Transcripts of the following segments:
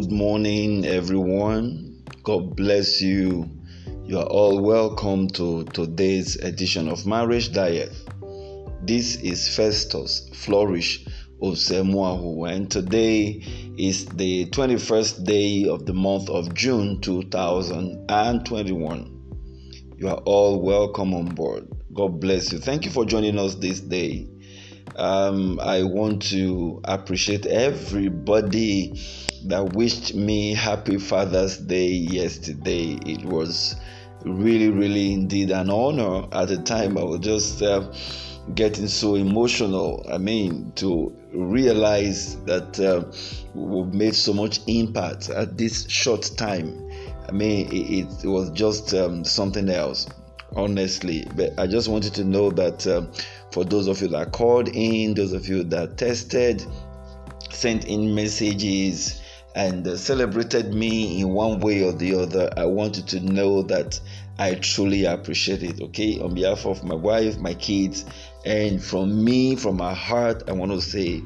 Good morning, everyone. God bless you. You are all welcome to today's edition of Marriage Diet. This is Festus Flourish Osemuahu, and today is the 21st day of the month of June 2021. You are all welcome on board. God bless you. Thank you for joining us this day. Um, I want to appreciate everybody that wished me happy Father's Day yesterday. It was really, really indeed an honor. At the time, I was just uh, getting so emotional. I mean, to realize that uh, we've made so much impact at this short time. I mean, it, it was just um, something else honestly. But I just wanted to know that um, for those of you that called in, those of you that tested, sent in messages, and uh, celebrated me in one way or the other, I wanted to know that I truly appreciate it. Okay, on behalf of my wife, my kids, and from me, from my heart, I want to say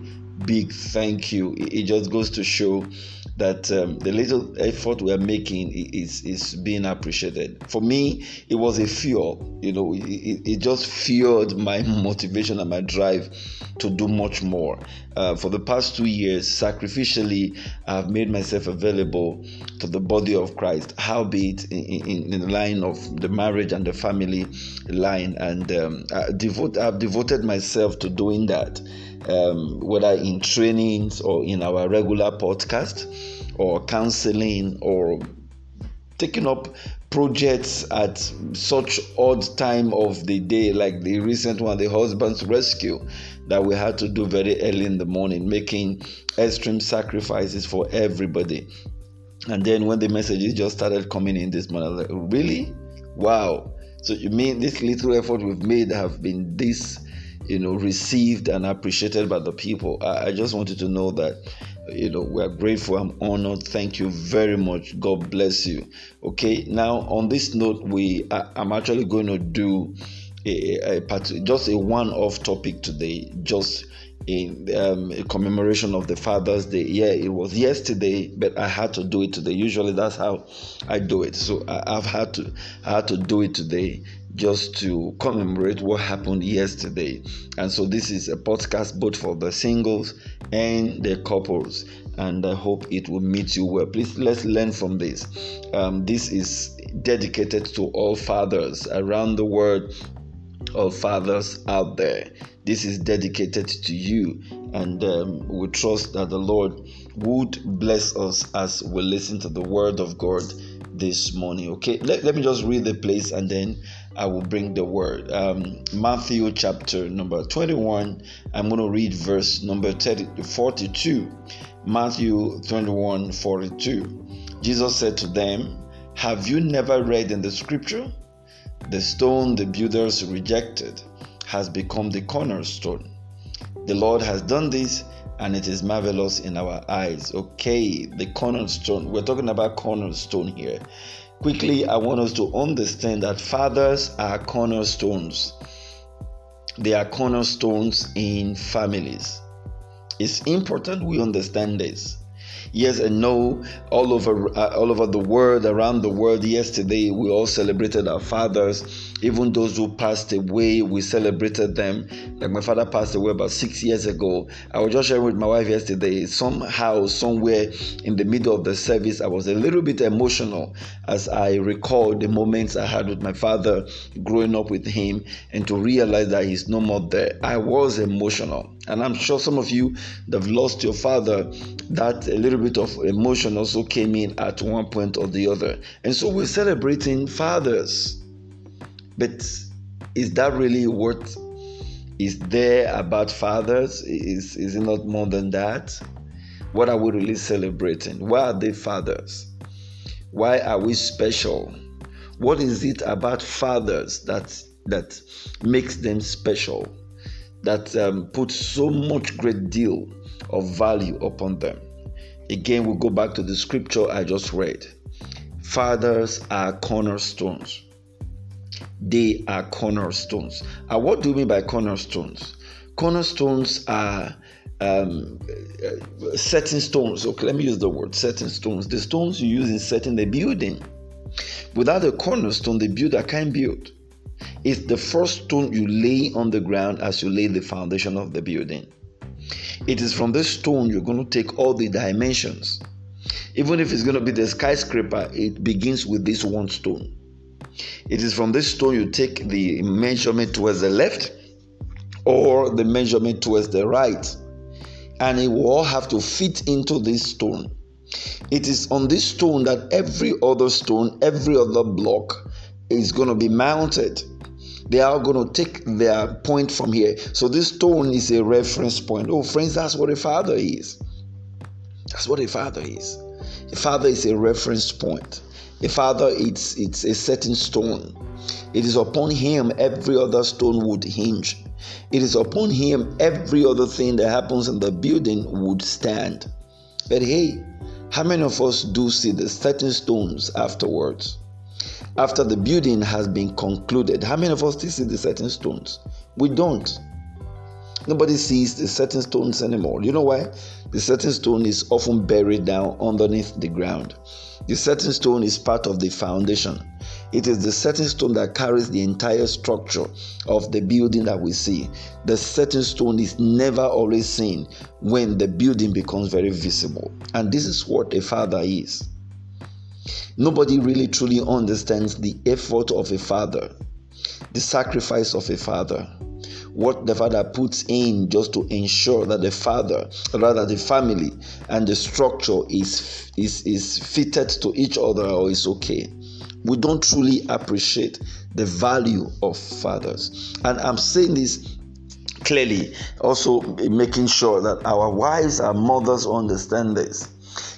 big thank you. It just goes to show that um, the little effort we are making is is being appreciated. For me, it was a fuel. You know, it, it just fueled my motivation and my drive to do much more. Uh, for the past two years, sacrificially, I've made myself available to the body of Christ. Howbeit, in, in, in the line of the marriage and the family line, and um, I devote, I've devoted myself to doing that um, whether in trainings or in our regular podcast or counseling or taking up projects at such odd time of the day like the recent one the husband's rescue that we had to do very early in the morning making extreme sacrifices for everybody. And then when the messages just started coming in this morning I was like really? Wow. So you mean this little effort we've made have been this you know received and appreciated by the people. I, I, just wanted to know that you know we are grateful i'm honored. Thank you very much. God bless you. Okay now on this note we I, i'm actually going to do a, a, a just a one-off topic today just in um, commemoration of the Father's Day. Yeah, it was yesterday, but I had to do it today. Usually, that's how I do it. So I, have had to I had to do it today just to commemorate what happened yesterday. And so this is a podcast both for the singles and the couples. And I hope it will meet you well. Please let's learn from this. Um, this is dedicated to all fathers around the world, all fathers out there. This is dedicated to you, and um, we trust that the Lord would bless us as we listen to the word of God this morning. Okay, let, let me just read the place and then I will bring the word. Um, Matthew chapter number 21, I'm going to read verse number 30, 42. Matthew 21 42. Jesus said to them, Have you never read in the scripture? The stone the builders rejected has become the cornerstone. The Lord has done this and it is marvelous in our eyes. Okay, the cornerstone. We're talking about cornerstone here. Quickly, I want us to understand that fathers are cornerstones. They are cornerstones in families. It's important we understand this. Yes and no, all over uh, all over the world, around the world. Yesterday, we all celebrated our fathers even those who passed away, we celebrated them. Like my father passed away about six years ago. I was just sharing with my wife yesterday. Somehow, somewhere in the middle of the service, I was a little bit emotional as I recalled the moments I had with my father growing up with him and to realize that he's no more there. I was emotional. And I'm sure some of you that have lost your father, that a little bit of emotion also came in at one point or the other. And so we're celebrating fathers. But is that really what is there about fathers? Is, is it not more than that? What are we really celebrating? Why are they fathers? Why are we special? What is it about fathers that that makes them special? That um, so much great deal of value upon them. Again, we go back to the scripture I just read. Fathers are cornerstones they are cornerstones. And what do you mean by cornerstones? Cornerstones are um, setting stones. Okay, let me use the word setting stones. The stones you use in setting the building. Without a cornerstone, the builder can't build. It's the first stone you lay on the ground as you lay the foundation of the building. It is from this stone you're going to take all the dimensions. Even if it's going to be the skyscraper, it begins with this one stone. It is from this stone you take the measurement towards the left or the measurement towards the right. And it will all have to fit into this stone. It is on this stone that every other stone, every other block is going to be mounted. They are going to take their point from here. So this stone is a reference point. Oh, friends, that's what a father is. That's what a father is. A father is a reference point. A father, it's it's a setting stone. It is upon him every other stone would hinge. It is upon him every other thing that happens in the building would stand. But hey, how many of us do see the setting stones afterwards? After the building has been concluded, how many of us still see the setting stones? We don't. Nobody sees the setting stones anymore. You know why? The setting stone is often buried down underneath the ground. The setting stone is part of the foundation. It is the setting stone that carries the entire structure of the building that we see. The setting stone is never always seen when the building becomes very visible. And this is what a father is. Nobody really truly understands the effort of a father, the sacrifice of a father what the father puts in just to ensure that the father, rather the family and the structure is is is fitted to each other or is okay. We don't truly appreciate the value of fathers. And I'm saying this clearly, also making sure that our wives, our mothers understand this.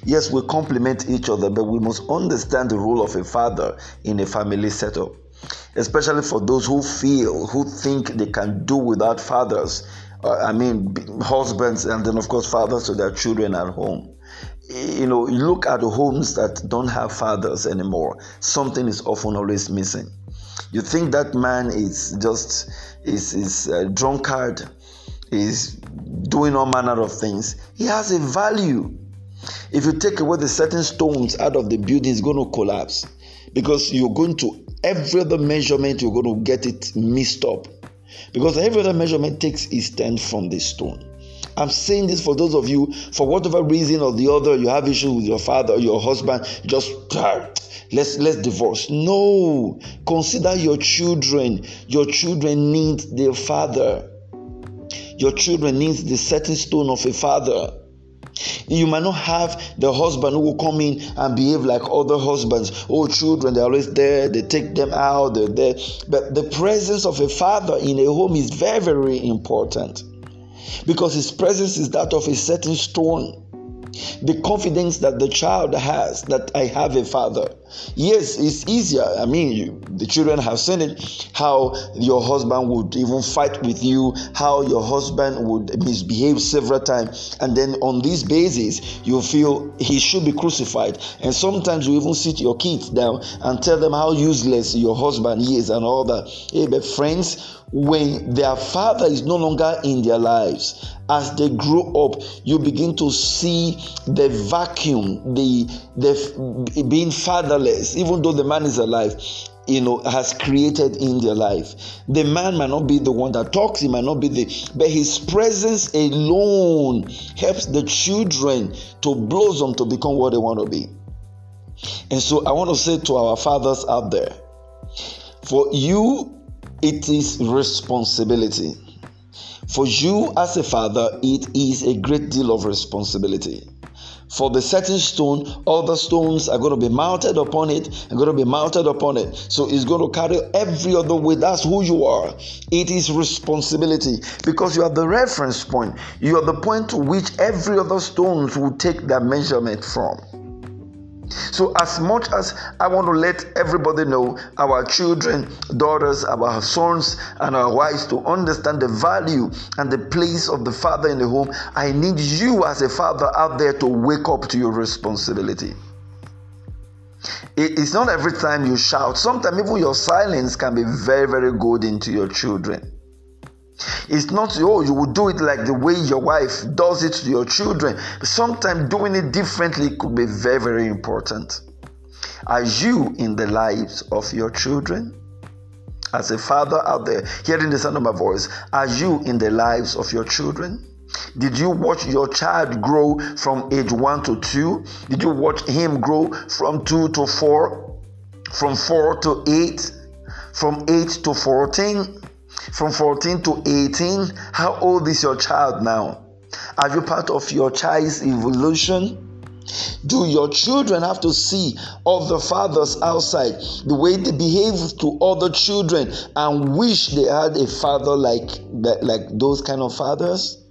Yes, we complement each other, but we must understand the role of a father in a family setup especially for those who feel, who think they can do without fathers. Uh, I mean, husbands, and then, of course, fathers to their children at home. You know, you look at the homes that don't have fathers anymore, something is often always missing. You think that man is just is is a drunkard, is doing all manner of things. He has a value. If you take away the certain stones out of the building, it's going to collapse because you're going to every other measurement you're going to get it mixed up because every other measurement takes its stand from the stone. I'm saying this for those of you, for whatever reason or the other, you have issues with your father or your husband, just ah, let's let's divorce. No, consider your children. Your children need their father. Your children need the setting stone of a father. You might not have the husband who will come in and behave like other husbands. Oh, children, they're always there, they take them out, they're there. But the presence of a father in a home is very, very important because his presence is that of a setting stone the confidence that the child has that I have a father. Yes, it's easier. I mean, you, the children have seen it how your husband would even fight with you, how your husband would misbehave several times, and then on this basis, you feel he should be crucified. And sometimes you even sit your kids down and tell them how useless your husband is and all that. Hey, but friends, when their father is no longer in their lives as they grow up you begin to see the vacuum the the being fatherless even though the man is alive you know has created in their life the man might not be the one that talks he might not be the but his presence alone helps the children to blossom to become what they want to be and so i want to say to our fathers out there for you it is responsibility. For you as a father, it is a great deal of responsibility. For the setting stone, other stones are going to be mounted upon it, are going to be mounted upon it. So it's going to carry every other weight. That's who you are. It is responsibility because you are the reference point. You are the point to which every other stones will take their measurement from. So, as much as I want to let everybody know, our children, daughters, our sons, and our wives to understand the value and the place of the father in the home, I need you as a father out there to wake up to your responsibility. It's not every time you shout, sometimes even your silence can be very, very good into your children. It's not, oh, you will do it like the way your wife does it to your children. Sometimes doing it differently could be very, very important. Are you in the lives of your children? As a father out there hearing the sound of my voice, are you in the lives of your children? Did you watch your child grow from age 1 to 2? Did you watch him grow from 2 to 4? From 4 to 8? From 8 to 14? From 14 to 18? How old is your child now? Are you part of your child's evolution? Do your children have to see other fathers outside the way they behave to other children and wish they had a father like like those kind of fathers?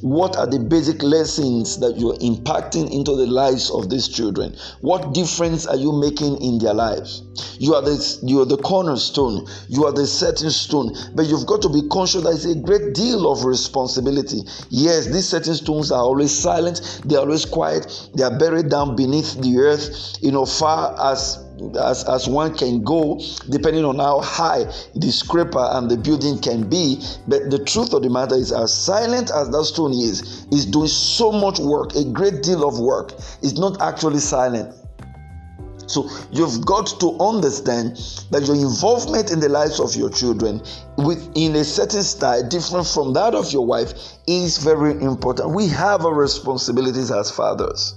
What are the basic lessons that you're impacting into the lives of these children? What difference are you making in their lives? You are the you are the cornerstone, you are the setting stone, but you've got to be conscious that it's a great deal of responsibility. Yes, these setting stones are always silent, they are always quiet, they are buried down beneath the earth, you know, far as as, as one can go, depending on how high the scraper and the building can be. But the truth of the matter is, as silent as that stone is, is doing so much work, a great deal of work. It's not actually silent. So you've got to understand that your involvement in the lives of your children with in a certain style different from that of your wife is very important. We have our responsibilities as fathers.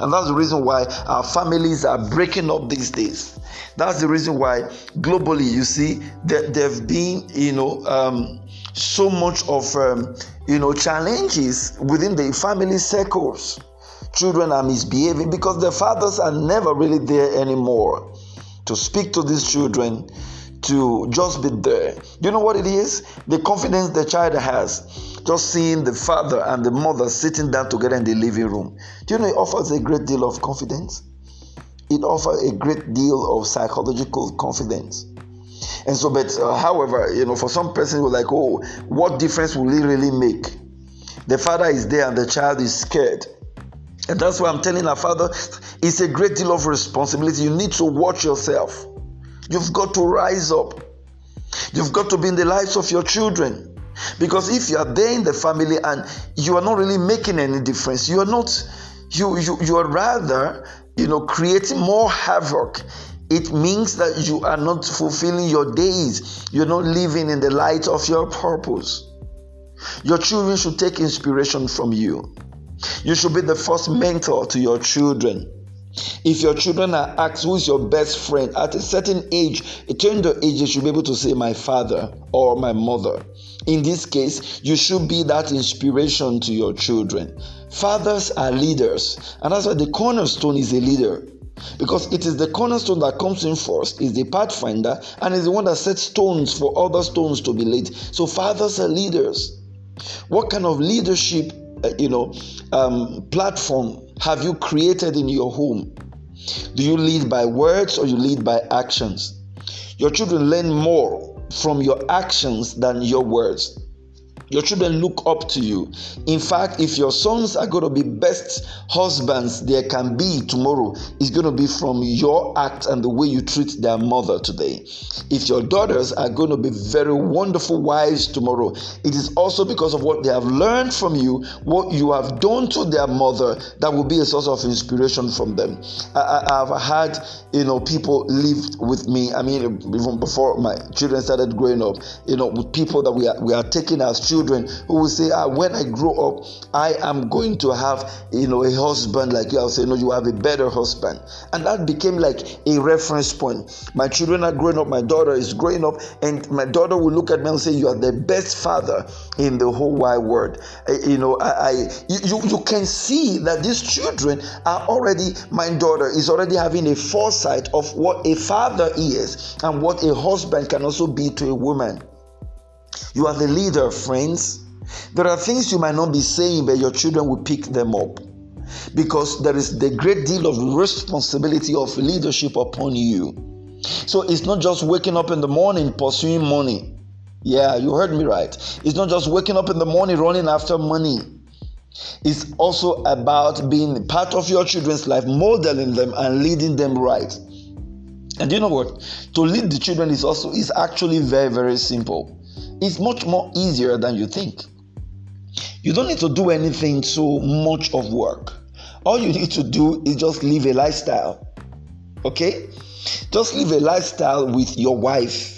And that's the reason why our families are breaking up these days. That's the reason why globally, you see, that there have been, you know, um, so much of, um, you know, challenges within the family circles. Children are misbehaving because their fathers are never really there anymore to speak to these children, to just be there. You know what it is? The confidence the child has just seeing the father and the mother sitting down together in the living room, do you know it offers a great deal of confidence? It offers a great deal of psychological confidence. And so, but uh, however, you know, for some person who like, oh, what difference will it really make? The father is there and the child is scared. And that's why I'm telling our father, it's a great deal of responsibility. You need to watch yourself. You've got to rise up. You've got to be in the lives of your children. Because if you are there in the family and you are not really making any difference, you are not, you, you, you are rather, you know, creating more havoc. It means that you are not fulfilling your days. You're not living in the light of your purpose. Your children should take inspiration from you. You should be the first mentor to your children. If your children are asked who is your best friend at a certain age, a tender age, they should be able to say my father or my mother. In this case, you should be that inspiration to your children. Fathers are leaders, and that's why the cornerstone is a leader. Because it is the cornerstone that comes in first, is the pathfinder, and is the one that sets stones for other stones to be laid. So fathers are leaders. What kind of leadership, uh, you know, um, platform have you created in your home? Do you lead by words or you lead by actions? Your children learn more from your actions than your words. Your children look up to you. In fact, if your sons are going to be best husbands there can be tomorrow, it's going to be from your act and the way you treat their mother today. If your daughters are going to be very wonderful wives tomorrow, it is also because of what they have learned from you, what you have done to their mother, that will be a source of inspiration from them. I, have had, you know, people live with me. I mean, even before my children started growing up, you know, with people that we are, we are taking as children children who will say, ah, when I grow up, I am going to have, you know, a husband like you. I'll say, no, you have a better husband. And that became like a reference point. My children are growing up, my daughter is growing up, and my daughter will look at me and say, you are the best father in the whole wide world. Uh, you know, I, I you, you can see that these children are already, my daughter is already having a foresight of what a father is and what a husband can also be to a woman. You are the leader, friends. There are things you might not be saying, but your children will pick them up because there is the great deal of responsibility of leadership upon you. So it's not just waking up in the morning pursuing money. Yeah, you heard me right. It's not just waking up in the morning running after money. It's also about being part of your children's life, modeling them and leading them right. And you know what? To lead the children is also is actually very very simple. It's much more easier than you think. You don't need to do anything so much of work. All you need to do is just live a lifestyle. Okay? Just live a lifestyle with your wife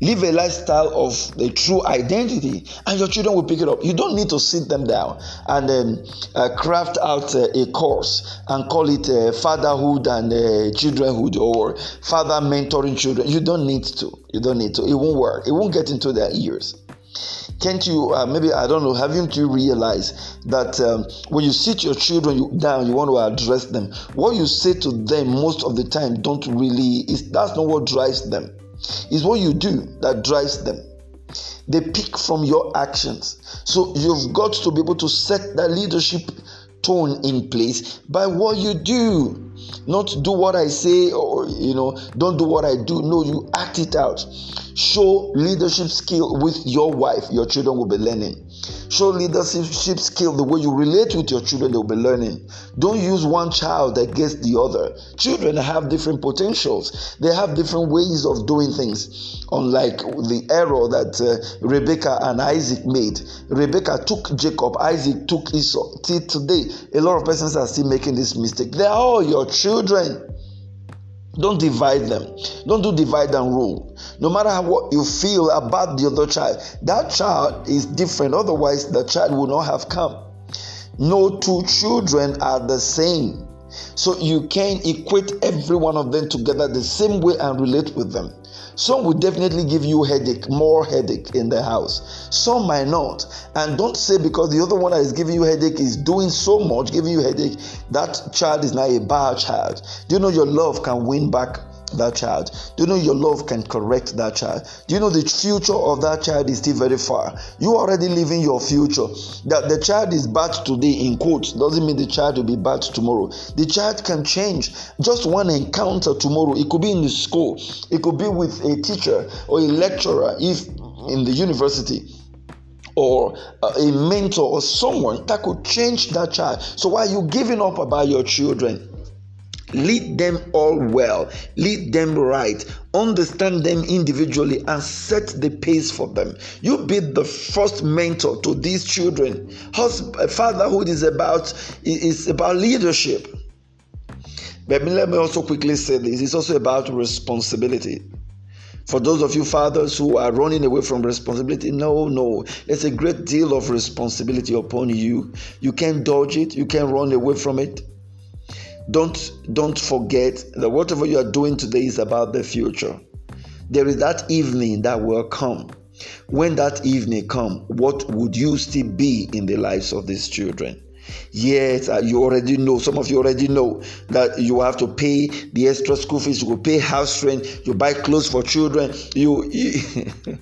Live a lifestyle of the true identity, and your children will pick it up. You don't need to sit them down and um, uh, craft out uh, a course and call it uh, fatherhood and uh, childrenhood or father mentoring children. You don't need to. You don't need to. It won't work. It won't get into their ears can't you uh, maybe i don't know haven't you realized that um, when you sit your children down you want to address them what you say to them most of the time don't really is that's not what drives them it's what you do that drives them. They pick from your actions. So you've got to be able to set that leadership tone in place by what you do. Not do what I say or, you know, don't do what I do. No, you act it out. Show leadership skill with your wife, your children will be learning. Show leadership skill the way you relate with your children, they'll be learning. Don't use one child against the other. Children have different potentials, they have different ways of doing things. Unlike the error that uh, Rebecca and Isaac made. Rebecca took Jacob, Isaac took Esau. Till today, a lot of persons are still making this mistake. They are all your children. Don't divide them. Don't do divide and rule. No matter how what you feel about the other child, that child is different. Otherwise, the child will not have come. No two children are the same. So you can equate every one of them together the same way and relate with them. Some will definitely give you headache, more headache in the house. Some might not. And don't say because the other one that is giving you headache is doing so much, giving you headache, that child is not a bad child. Do you know your love can win back that child? Do you know your love can correct that child? Do you know the future of that child is still very far? You already living your future. That the child is bad today, in quotes, doesn't mean the child will be bad tomorrow. The child can change. Just one encounter tomorrow. It could be in the school, it could be with a teacher or a lecturer, if in the university or uh, a mentor or someone that could change that child. So why are you giving up about your children? Lead them all well, lead them right, understand them individually, and set the pace for them. You be the first mentor to these children. Fatherhood is about is about leadership. But let me also quickly say this: it's also about responsibility. For those of you fathers who are running away from responsibility, no, no. There's a great deal of responsibility upon you. You can't dodge it, you can't run away from it don't don't forget that whatever you are doing today is about the future there is that evening that will come when that evening come what would you still be in the lives of these children Yes, uh, you already know. Some of you already know that you have to pay the extra school fees. You will pay house rent. You buy clothes for children. You, you,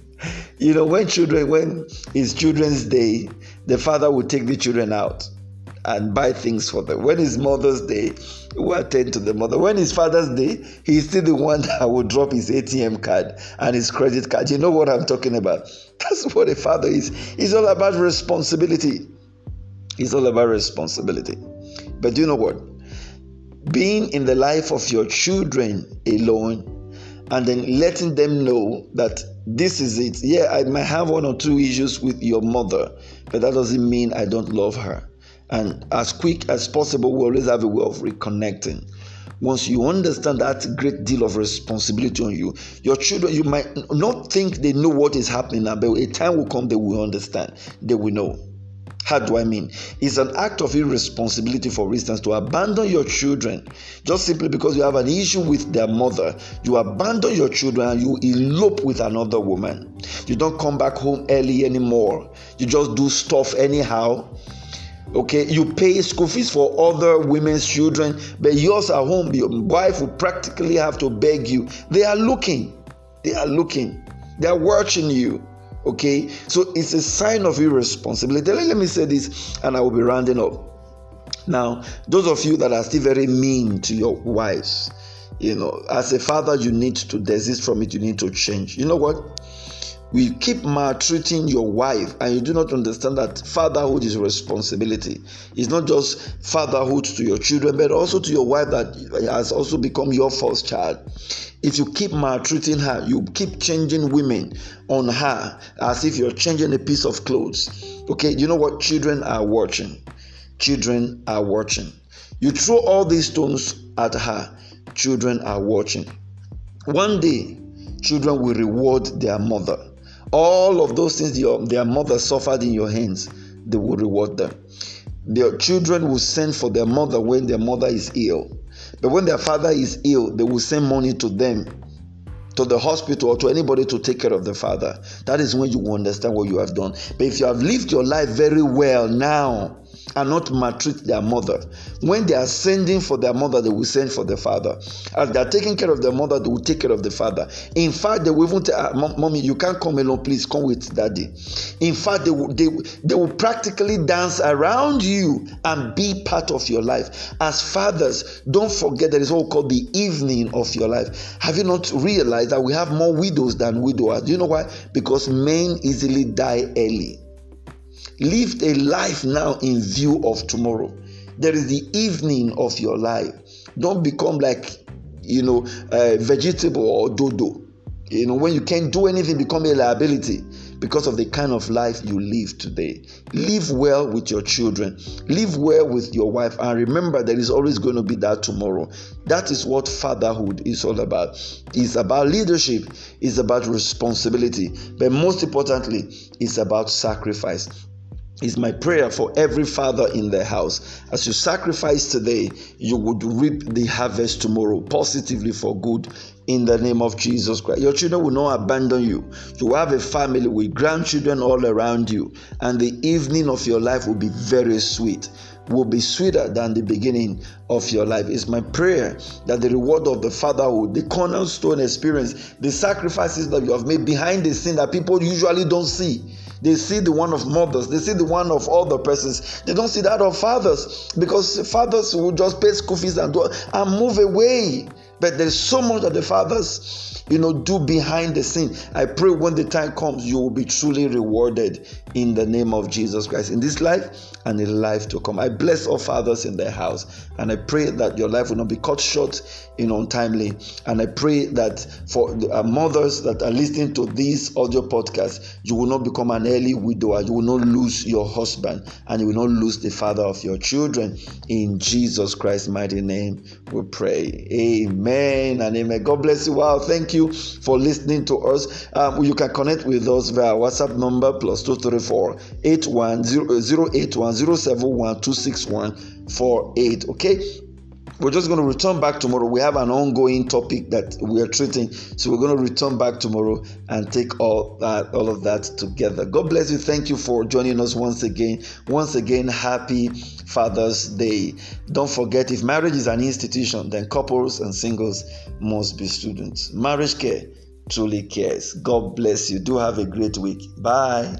you know, when children, when it's Children's Day, the father will take the children out and buy things for them. When it's Mother's Day, will attend to the mother. When it's Father's Day, he's still the one that will drop his ATM card and his credit card. You know what I'm talking about? That's what a father is. It's all about responsibility. It's all about responsibility. But do you know what? Being in the life of your children alone and then letting them know that this is it. Yeah, I might have one or two issues with your mother, but that doesn't mean I don't love her. And as quick as possible, we always have a way of reconnecting. Once you understand that great deal of responsibility on you, your children, you might not think they know what is happening now, but a time will come they will understand, they will know. How do I mean? It's an act of irresponsibility, for instance, to abandon your children just simply because you have an issue with their mother. You abandon your children and you elope with another woman. You don't come back home early anymore. You just do stuff anyhow okay you pay school fees for other women's children but yours at home your wife will practically have to beg you. They are looking. They are looking. They are watching you. Okay so it's a sign of irresponsibility. Let me say this and i will be rounding up. Now those of you that are still very mean to your wives you know as a father you need to desist from it. You need to change. You know what we keep maltreating your wife and you do not understand that fatherhood is responsibility. It's not just fatherhood to your children but also to your wife that has also become your first child. If you keep maltreating her you keep changing women on her as if you're changing a piece of clothes. Okay you know what? Children are watching. Children are watching. You throw all these stones at her children are watching. One day children will reward their mother all of those things your, their mother suffered in your hands, they will reward them. Their children will send for their mother when their mother is ill. But when their father is ill, they will send money to them, to the hospital, or to anybody to take care of the father. That is when you will understand what you have done. But if you have lived your life very well now, and not maltreat their mother. When they are sending for their mother, they will send for the father. As they are taking care of their mother, they will take care of the father. In fact, they will even tell, ah, Mommy, you can't come alone, please come with daddy. In fact, they will, they, they will practically dance around you and be part of your life. As fathers, don't forget there is what called the evening of your life. Have you not realized that we have more widows than widowers? Do you know why? Because men easily die early. Live a life now in view of tomorrow. There is the evening of your life. Don't become like, you know, a vegetable or dodo. You know, when you can't do anything, become a liability because of the kind of life you live today. Live well with your children, live well with your wife, and remember there is always going to be that tomorrow. That is what fatherhood is all about. It's about leadership, it's about responsibility, but most importantly, it's about sacrifice is my prayer for every father in the house. As you sacrifice today, you would reap the harvest tomorrow positively for good in the name of Jesus Christ. Your children will not abandon you. You will have a family with grandchildren all around you, and the evening of your life will be very sweet. Will be sweeter than the beginning of your life. It's my prayer that the reward of the fatherhood, the cornerstone experience, the sacrifices that you have made behind the scene that people usually don't see they see the one of mothers, they see the one of other persons. They don't see that of fathers because fathers will just pay school fees and, do, and move away. But there's so much that the fathers, you know, do behind the scene. I pray when the time comes, you will be truly rewarded in the name of Jesus Christ in this life and in life to come. I bless all fathers in their house and I pray that your life will not be cut short in untimely. And I pray that for uh, mothers that are listening to this audio podcast, you will not become an early widower. You will not lose your husband and you will not lose the father of your children. In Jesus Christ's mighty name, we pray. Amen. Amen and amen. God bless you. Wow. Thank you for listening to us. Um, you can connect with us via WhatsApp number plus 234 810 Okay. We're just going to return back tomorrow. We have an ongoing topic that we are treating, so we're going to return back tomorrow and take all that, all of that together. God bless you. Thank you for joining us once again. Once again, happy Father's Day. Don't forget, if marriage is an institution, then couples and singles must be students. Marriage care truly cares. God bless you. Do have a great week. Bye.